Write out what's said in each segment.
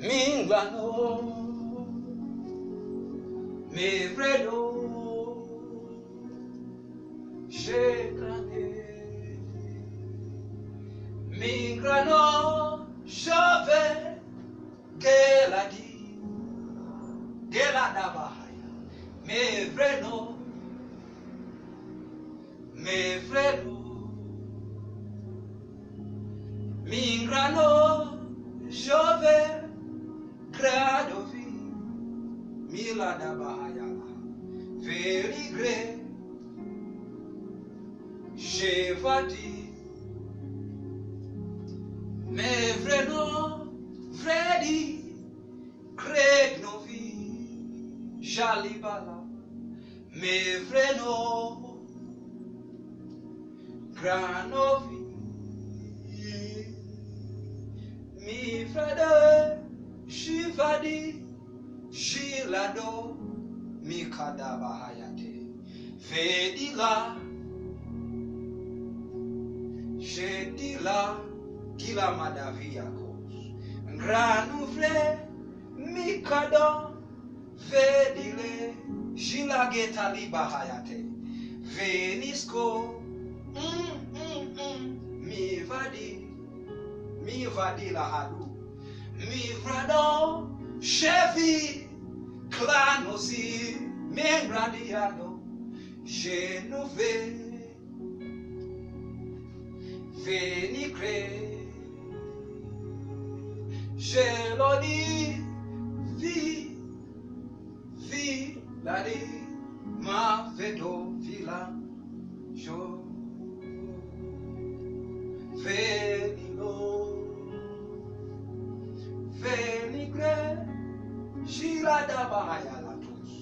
Minglano Mevrelo Shekrane Minglano Shove Me Geladabahaya Mevrelo Mevrelo very great, Shevadi, Mevreno, Freddy, Craig Novi, Jalibala, Mevreno, Granovi, Mi lado mikadabahayate ve di la je di la kila madaviyakos granufle mikado ve dile jilagetalibahayate venisco mm, mm, mm, mi vadi mi vadi la hadu. Mi vrado chevi Clano si Meraniano Genove Venicre Geloni Vi Vi Lari Ma Vedo fila Jo Vedo Latus,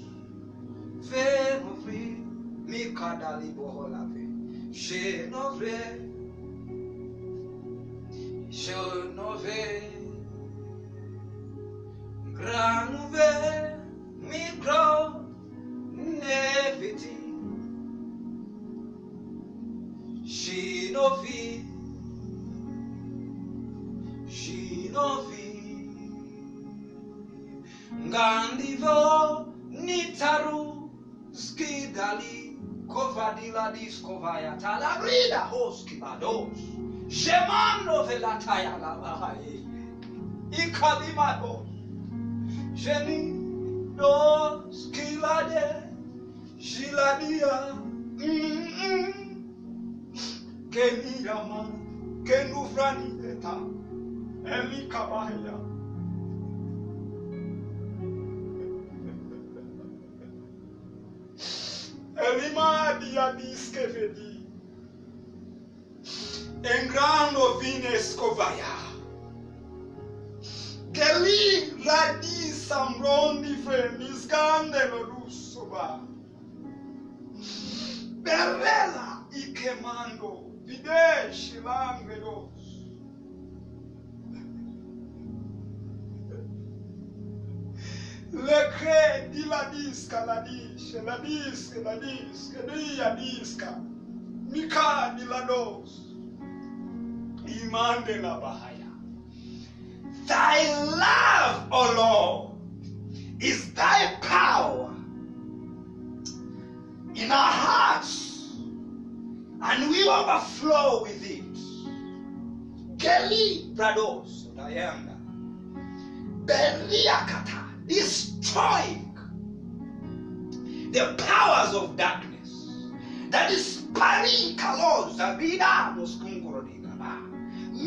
Venofri, Mikadali Boholave, Genovre, Genove, Ikalimago. Jeni do skilade jiladia. Kemi yama kenufrani eta emi kabaya. Elima diabis kefedi. Engrando vines kovaya. Geli radi samrondi freniskande lorusoba. Berela ikemando vide shilangeros. Le cre di la disca la disce, la disca la disca, dia disca. Mika di la dos. Thy love, O Lord, is thy power in our hearts, and we overflow with it. Geli brados, Diana. Beliakata, destroying the powers of darkness. That is parikalos, abida muskungurodinaba.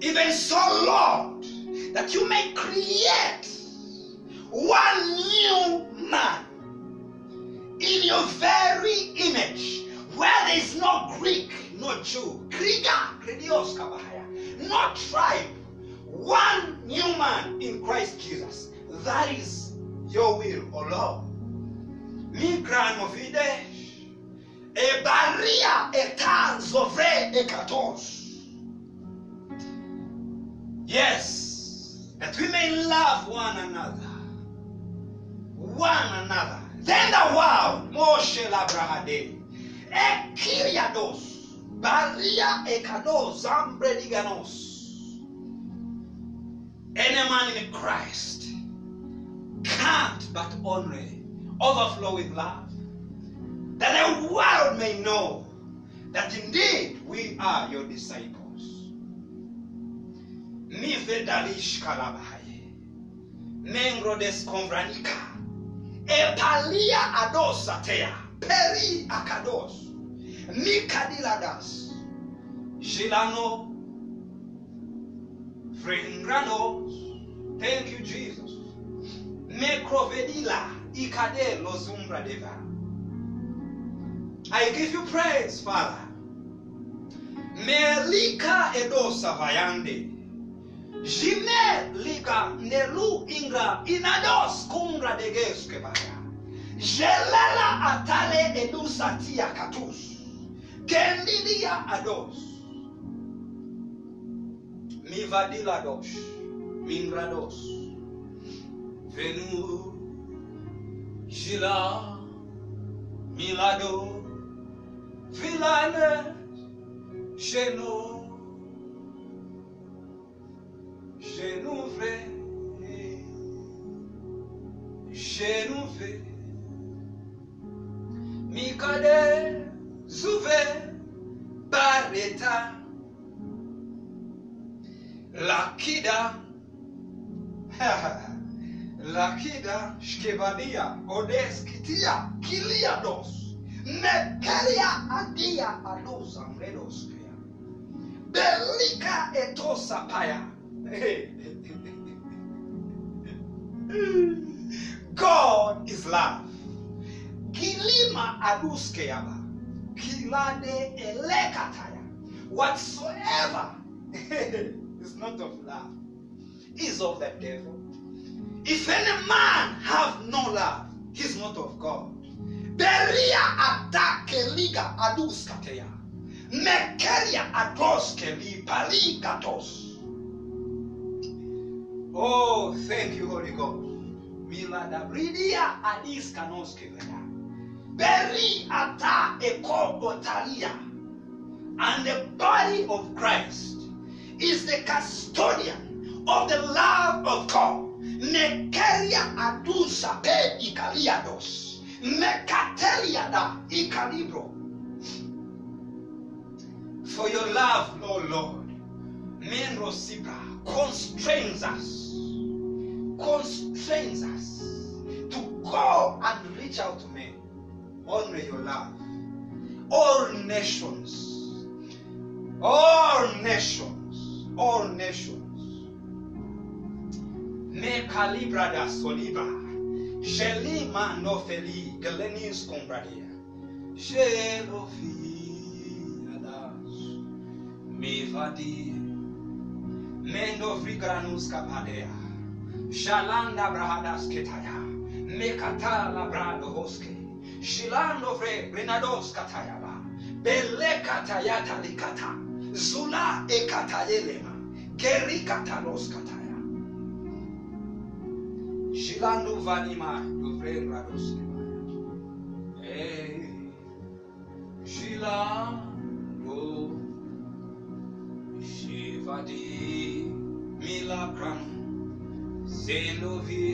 Even so, Lord, that you may create one new man in your very image, where there is no Greek, no Jew, Kriga, Kredios ah, Kabahaya, no tribe, one new man in Christ Jesus. That is your will, O Lord. Migran ovidesh, ebaria etan zovre ekatos. Yes, that we may love one another. One another. Then the world, Moshe Labrahade, Ekiriados, Baria Ekados, Zambrediganos. Any man in Christ can't but only overflow with love. That the world may know that indeed we are your disciples. Mi vedalish kalabahaye. Mengro desconvranica. Epalia adosatea. Peri akados. Mikadiladas. Shilano. Fringranos. Thank you, Jesus. Mekrovedila. Ikade lozumbra deva. I give you praise, Father. Melika edosa vayande. Jime liga nelu ingra inados kungra deges kebaya. Jelela atale edusa tia katus. Kendidia ados. Mivadila dos. Mingrados. Venu. Jila. Milado. Filane chez nous, chez nous vrai, chez nous vrai. Mikade zouve bareta lakida. Lakida shkevadia odeskia kilia dos Mekelia Adia Ados Amredos. Belika etosa paya. God is love. Kilima aduske yaba. Kilade elekataya. Whatsoever is not of love is of the devil. If any man have no love, he's not of God. Beria atake liga aduskateya. Mekeria adoske li paligatos. Oh, thank you, Holy Ghost. Milada bridia adis kanoske veda. Beri ata ekobotalia. And the body of Christ is the custodian of the love of God. Nekeria adusa pe ikaliados. Mekateliada ikalibro. For your love, Lord Lord, Menro Sibra constrains us, constrains us to go and reach out to men. Honor your love. All nations, all nations, all nations. Me calibra da soliba. Shelima no feli galenis combradia. Shelofi me vadi. Mendo frigranus kapadea shalanda brahadas ketaya. Mekata la brado hoske shilando fre grenados katayaba bele katayata likata zula ekatayelema geri katalos kataya shilando vanima do fre grados eh shilando Shivadi Milakram Zenovi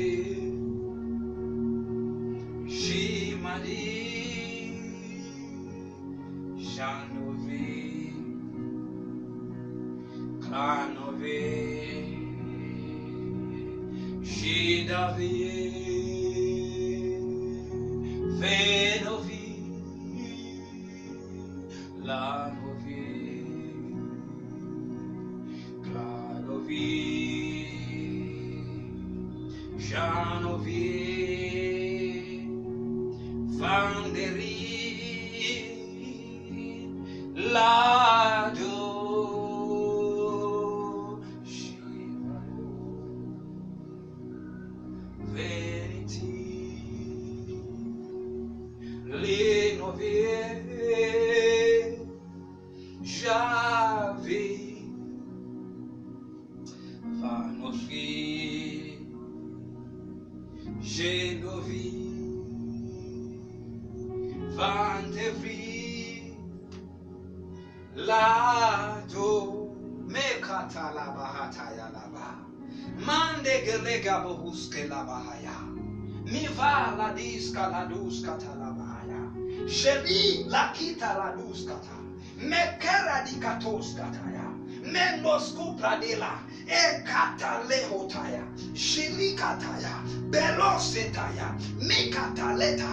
ya, mendos kupradila, e kata lehotaya, shilikataya, belosetaya, mikataleta,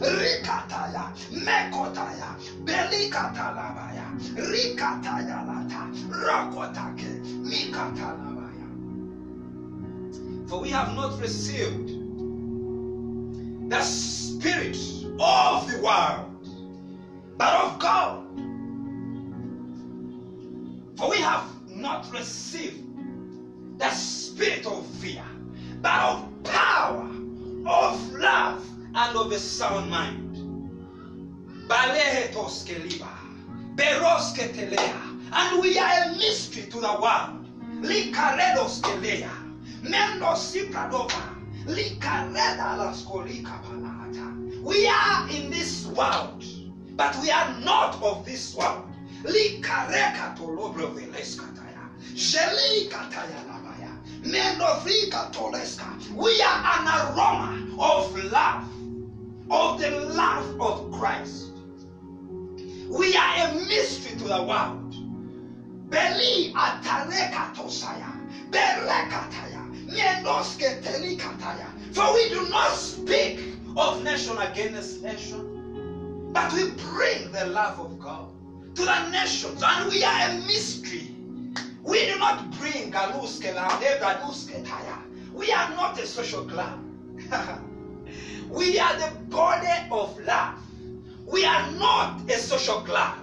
rikataya, mekotaya, rikataya lata, rokotake. For we have not received the spirit of the world, but of God. For we have not received the spirit of fear, but of power, of love, and of a sound mind. And we are a mystery to the world. Likaredoskelea, mendosipradova, likareda laskolika palata. We are in this world, but we are not of this world. We are an aroma of love, of the love of Christ. We are a mystery to the world. Beli ataleka tosaya. Berekataya. Mendoske telikataya. For we do not speak of nation against nation, but we bring the love of God to the nations, and we are a mystery. We do not bring galuske taya. We are not a social club. we are the body of love. We are not a social club.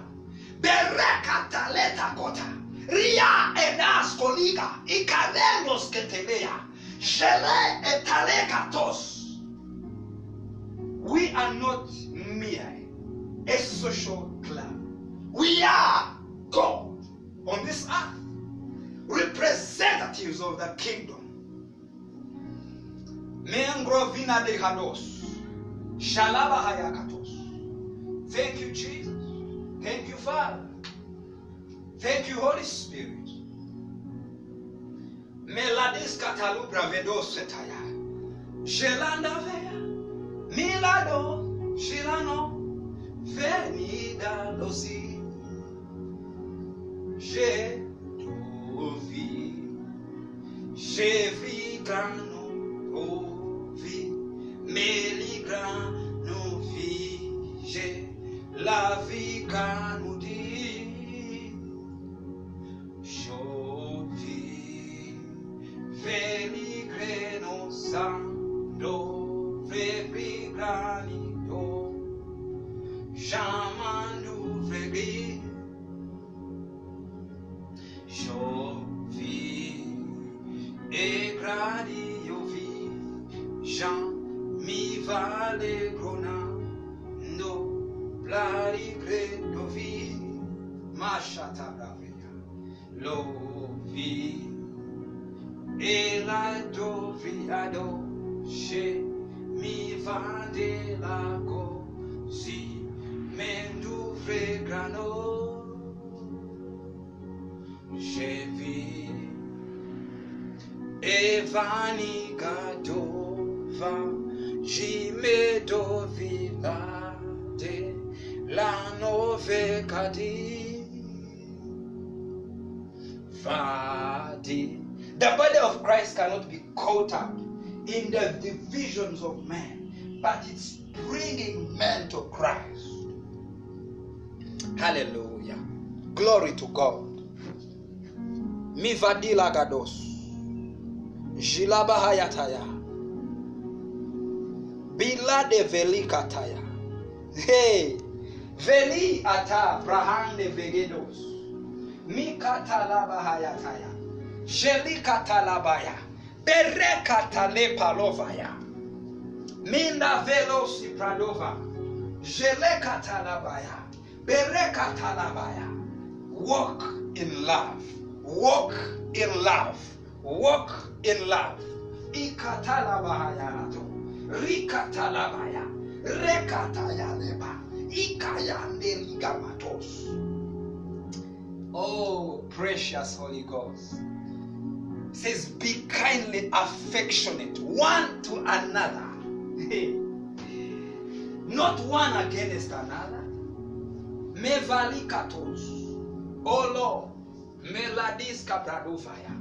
Berekata leta kota. Ria edas koliga. Ketelea. Shele etalekatos. We are not mere a social club. We are God on this earth, representatives of the kingdom. Mengrovina de Hados, Shalaba Hayakatos. Thank you, Jesus. Thank you, Father. Thank you, Holy Spirit. Meladis katalubra vedos setaya. Shelanda vea. Milado. Shilano. Venida losi. J'ai trouvé, j'ai vu e la dovi ado she mi vade la così mendu fregrano. J'ai vu Evani Gadova Jime Dovilade La Nove Kadi Vadi The body of Christ cannot be caught up in the divisions of men, but it's bringing men to Christ. Hallelujah. Glory to God. Mivadila gados. Jilaba hayataya. Bila de veli kataya. Hey. Veli ata brahande vegedos. Mikata laba hayataya. Jeli katalabaya. Bereka tale palovaya. Minda velosi pradova. Bereka talabaya. Walk in love. walk in love walk in love ikatalabahayanato rikatalabaya rekatayaleba ikayanderigamatos oh precious holy ghost says be kindly affectionate one to another. Not one against another. Mevalikatos olo. Meladis kabradovaya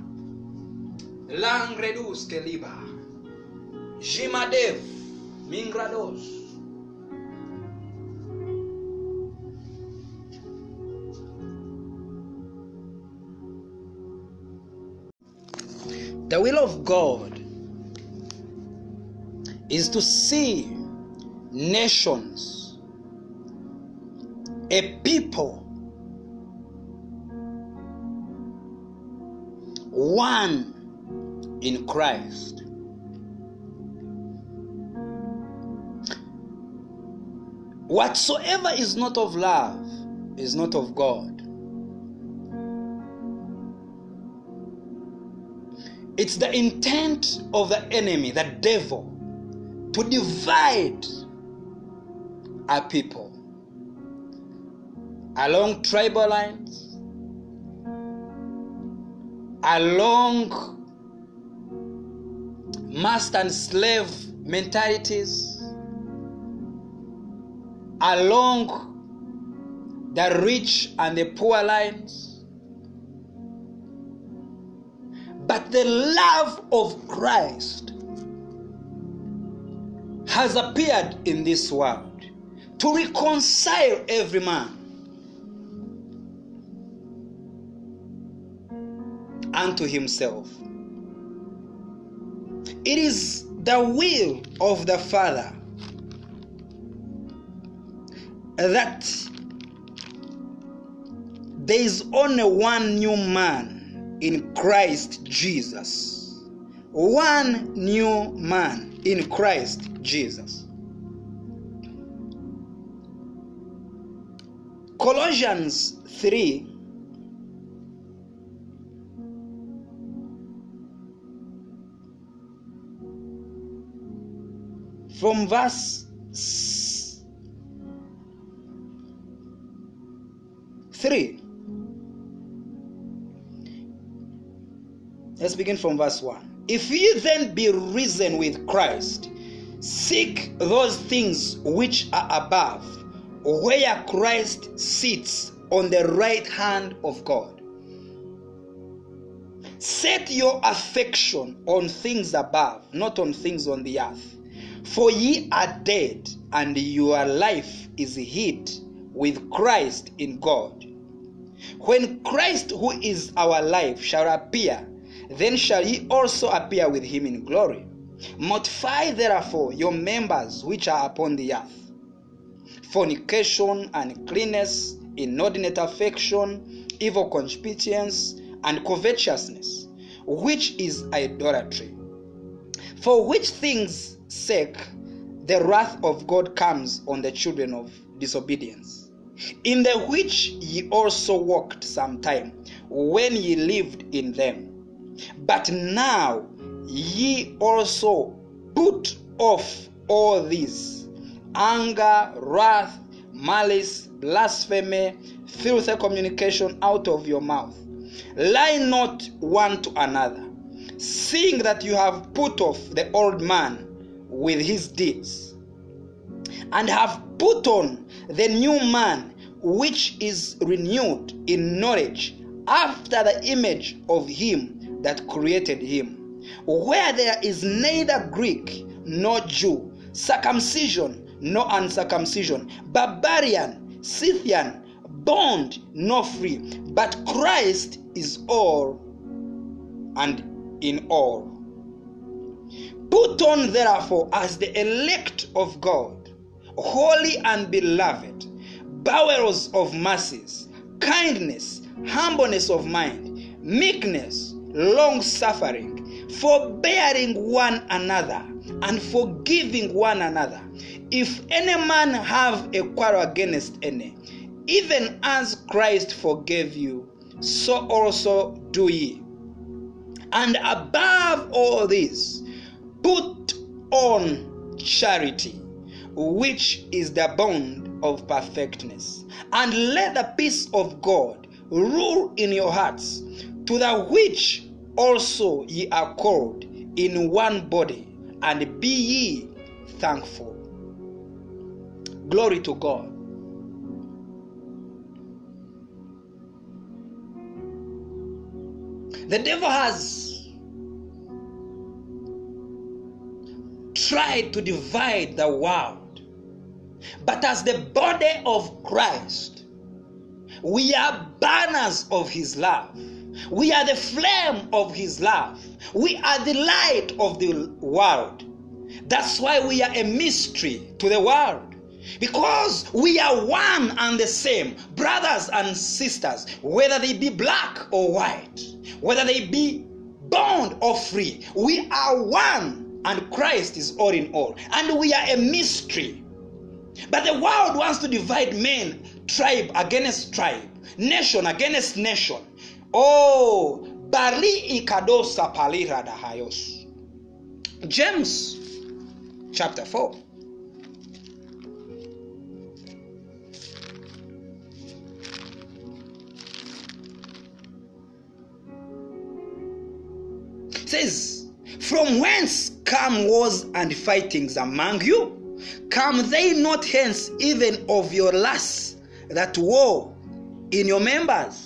langredus keliba. Jimadev. Mingrados the will of god is to see nations a people one in Christ. Whatsoever is not of love is not of God. It's the intent of the enemy, the devil, to divide our people along tribal lines, along master and slave mentalities, along the rich and the poor lines. But the love of Christ has appeared in this world to reconcile every man unto himself. It is the will of the Father that there is only one new man in Christ Jesus. One new man in Christ Jesus. Colossians 3 from verse 3 let's begin from verse 1 if ye then be risen with christ seek those things which are above where christ sits on the right hand of god. Set your affection on things above not on things on the earth. For ye are dead, and your life is hid with Christ in God. When Christ, who is our life, shall appear, then shall he also appear with him in glory. Mortify therefore your members which are upon the earth fornication, uncleanness, inordinate affection, evil concupiscence, and covetousness, which is idolatry. For which things sake the wrath of God comes on the children of disobedience, in the which ye also walked some time when ye lived in them. But now ye also put off all these anger, wrath, malice, blasphemy, filthy communication out of your mouth. Lie not one to another, seeing that you have put off the old man with his deeds, and have put on the new man, which is renewed in knowledge after the image of him that created him, where there is neither Greek nor Jew, circumcision nor uncircumcision, barbarian, Scythian, bond nor free, but Christ is all and in all. Put on, therefore, as the elect of God, holy and beloved, bowels of mercies, kindness, humbleness of mind, meekness, long suffering, forbearing one another, and forgiving one another. If any man have a quarrel against any, even as Christ forgave you, so also do ye. And above all this, put on charity, which is the bond of perfectness. And let the peace of God rule in your hearts, to the which also ye are called in one body, and be ye thankful. Glory to God. The devil has tried to divide the world, but as the body of Christ, we are banners of his love. We are the flame of his love. We are the light of the world. That's why we are a mystery to the world. Because we are one and the same, brothers and sisters, whether they be black or white, whether they be bond or free. We are one, and Christ is all in all. And we are a mystery. But the world wants to divide men, tribe against tribe, nation against nation. Oh, Bali ikadosa palira dahayos. James chapter 4. says, From whence come wars and fightings among you? Come they not hence even of your lusts that war in your members?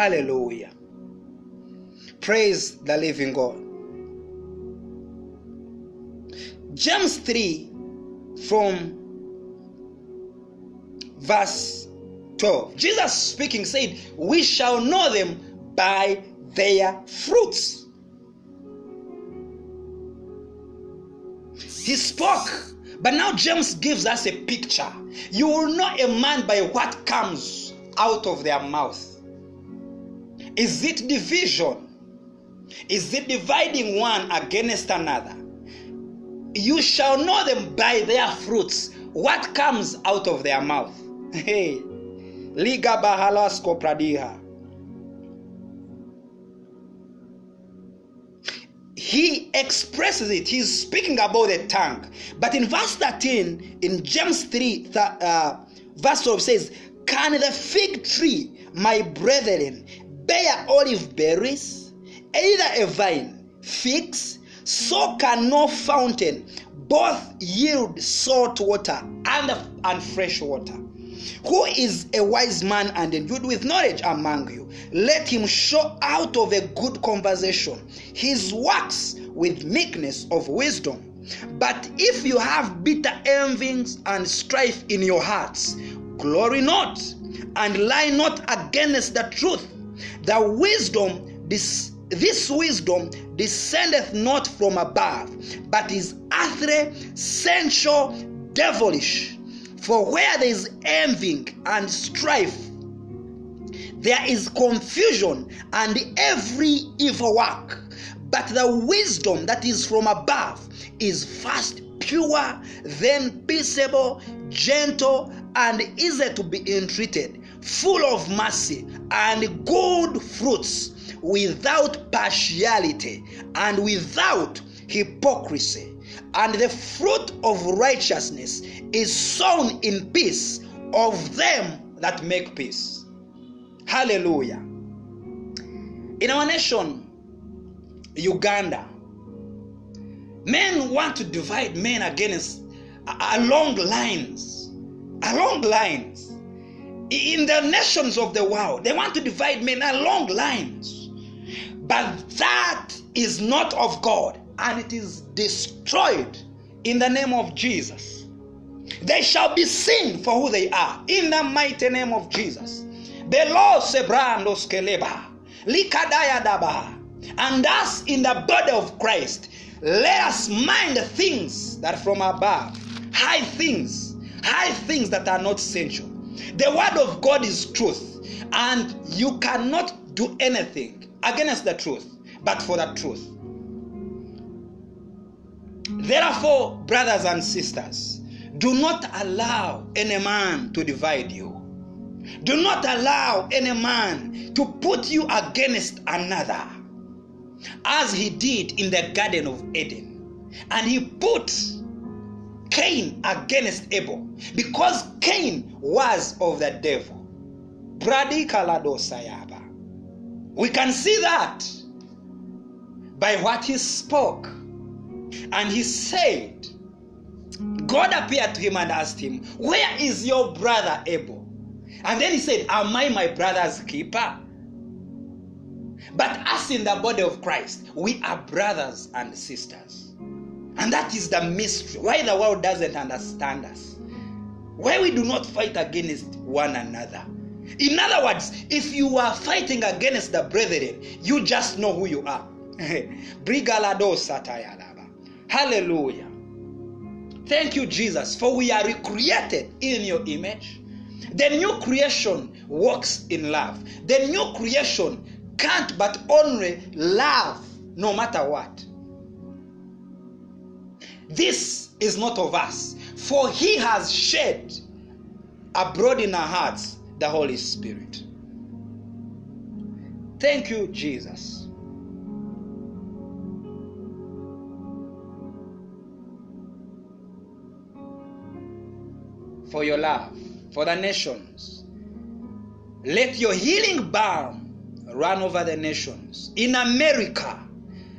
Hallelujah. Praise the living God. James 3 from verse 12. Jesus speaking said, We shall know them by their fruits. He spoke, but now James gives us a picture. You will know a man by what comes out of their mouth. Is it division? Is it dividing one against another? You shall know them by their fruits. What comes out of their mouth? Hey, Liga Bahalasko Pradiha. He expresses it. He's speaking about the tongue. But in verse 13, in James 3, th- uh, verse 12 says, Can the fig tree, my brethren, bear olive berries? Either a vine, figs, so can no fountain both yield salt water and, and fresh water. Who is a wise man and endued with knowledge among you? Let him show out of a good conversation his works with meekness of wisdom. But if you have bitter envyings and strife in your hearts, glory not and lie not against the truth. The wisdom, this, this wisdom descendeth not from above, but is earthly, sensual, devilish. For where there is envying and strife, there is confusion and every evil work. But the wisdom that is from above is first pure, then peaceable, gentle, and easy to be entreated, full of mercy and good fruits, without partiality and without hypocrisy. And the fruit of righteousness is sown in peace of them that make peace. Hallelujah. In our nation, Uganda, men want to divide men against along lines. Along lines. In the nations of the world, they want to divide men along lines. But that is not of God, and it is destroyed in the name of Jesus. They shall be seen for who they are in the mighty name of Jesus. Below Sebrandos Keleba, Likadaya Daba, and us in the body of Christ, let us mind the things that from above, high things, high things that are not sensual. The word of God is truth, and you cannot do anything against the truth, but for the truth. Therefore, brothers and sisters, do not allow any man to divide you. Do not allow any man to put you against another, as he did in the Garden of Eden. And he put Cain against Abel because Cain was of the devil. We can see that by what he spoke. And he said, God appeared to him and asked him, Where is your brother Abel? And then he said, Am I my brother's keeper? But us in the body of Christ, we are brothers and sisters. And that is the mystery. Why the world doesn't understand us. Why we do not fight against one another. In other words, if you are fighting against the brethren, you just know who you are. Hallelujah. Thank you, Jesus, for we are recreated in your image. The new creation walks in love. The new creation can't but only love no matter what. This is not of us, for he has shed abroad in our hearts the Holy Spirit. Thank you, Jesus. For your love, for the nations. Let your healing balm run over the nations. In America,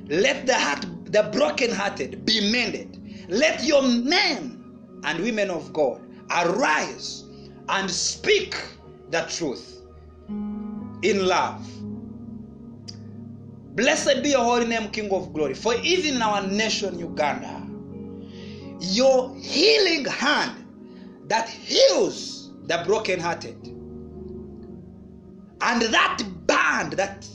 let the heart, the brokenhearted be mended. Let your men and women of God arise and speak the truth in love. Blessed be your holy name, King of glory. For even in our nation, Uganda, your healing hand that heals the brokenhearted and that band that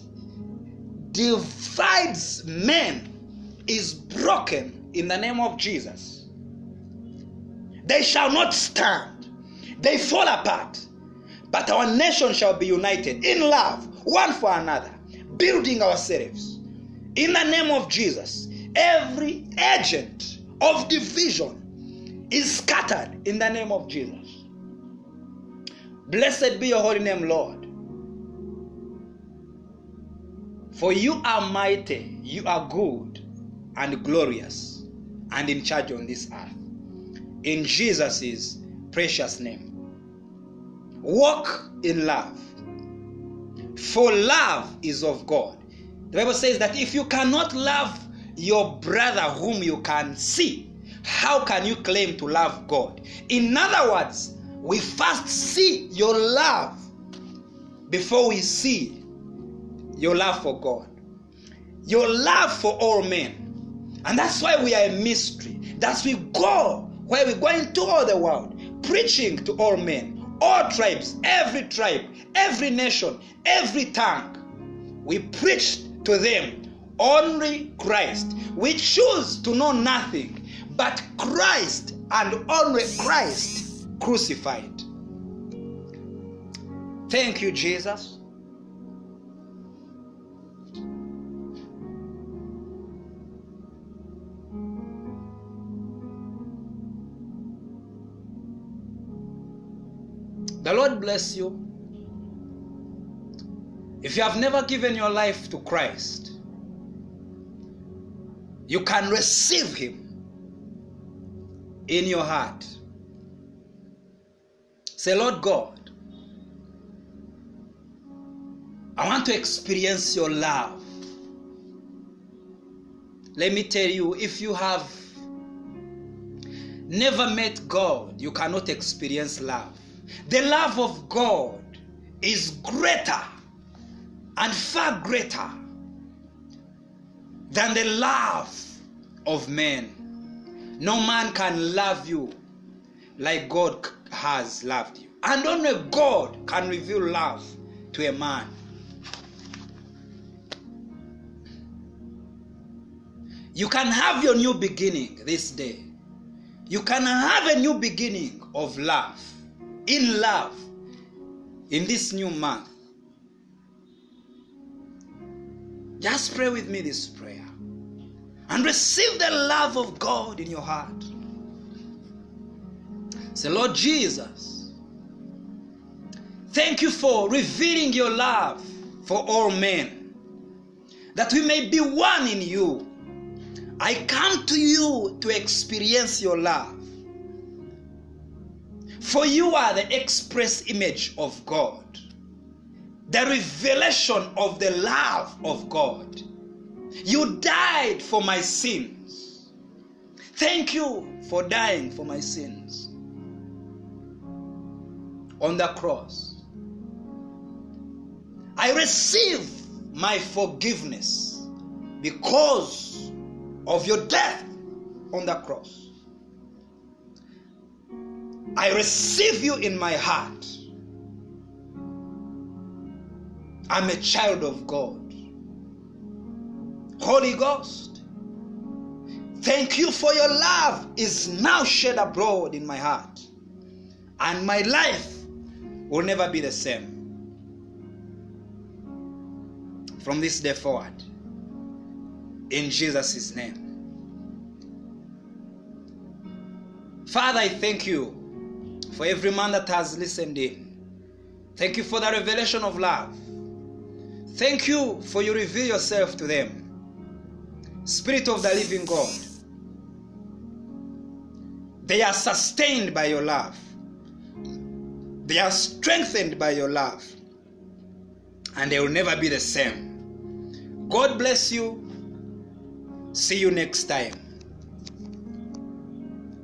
divides men is broken in the name of Jesus. They shall not stand, they fall apart. But our nation shall be united in love, one for another, building ourselves. In the name of Jesus, every agent of division is scattered in the name of Jesus. Blessed be your holy name, Lord. For you are mighty, you are good and glorious and in charge on this earth. In Jesus' precious name. Walk in love. For love is of God. The Bible says that if you cannot love your brother whom you can see, how can you claim to love God? In other words, we first see your love before we see your love for God, your love for all men. And that's why we are a mystery. That's we go where we go into all the world, preaching to all men, all tribes, every tribe, every nation, every tongue. We preach to them only Christ. We choose to know nothing but Christ and only Christ crucified. Thank you, Jesus. The Lord bless you. If you have never given your life to Christ, you can receive Him in your heart. Say, Lord God, I want to experience your love. Let me tell you, if you have never met God, you cannot experience love. The love of God is greater and far greater than the love of men. No man can love you like God has loved you. And only God can reveal love to a man. You can have your new beginning this day. You can have a new beginning of love, in love, in this new month. Just pray with me this prayer and receive the love of God in your heart. Say, Lord Jesus, thank you for revealing your love for all men, that we may be one in you. I come to you to experience your love. For you are the express image of God, the revelation of the love of God. You died for my sins. Thank you for dying for my sins on the cross. I receive my forgiveness because of your death on the cross. I receive you in my heart. I'm a child of God. Holy Ghost, thank you for your love is now shed abroad in my heart. And my life will never be the same. From this day forward, in Jesus' name. Father, I thank you for every man that has listened in. Thank you for the revelation of love. Thank you for you reveal yourself to them. Spirit of the living God, they are sustained by your love. They are strengthened by your love. And they will never be the same. God bless you. See you next time.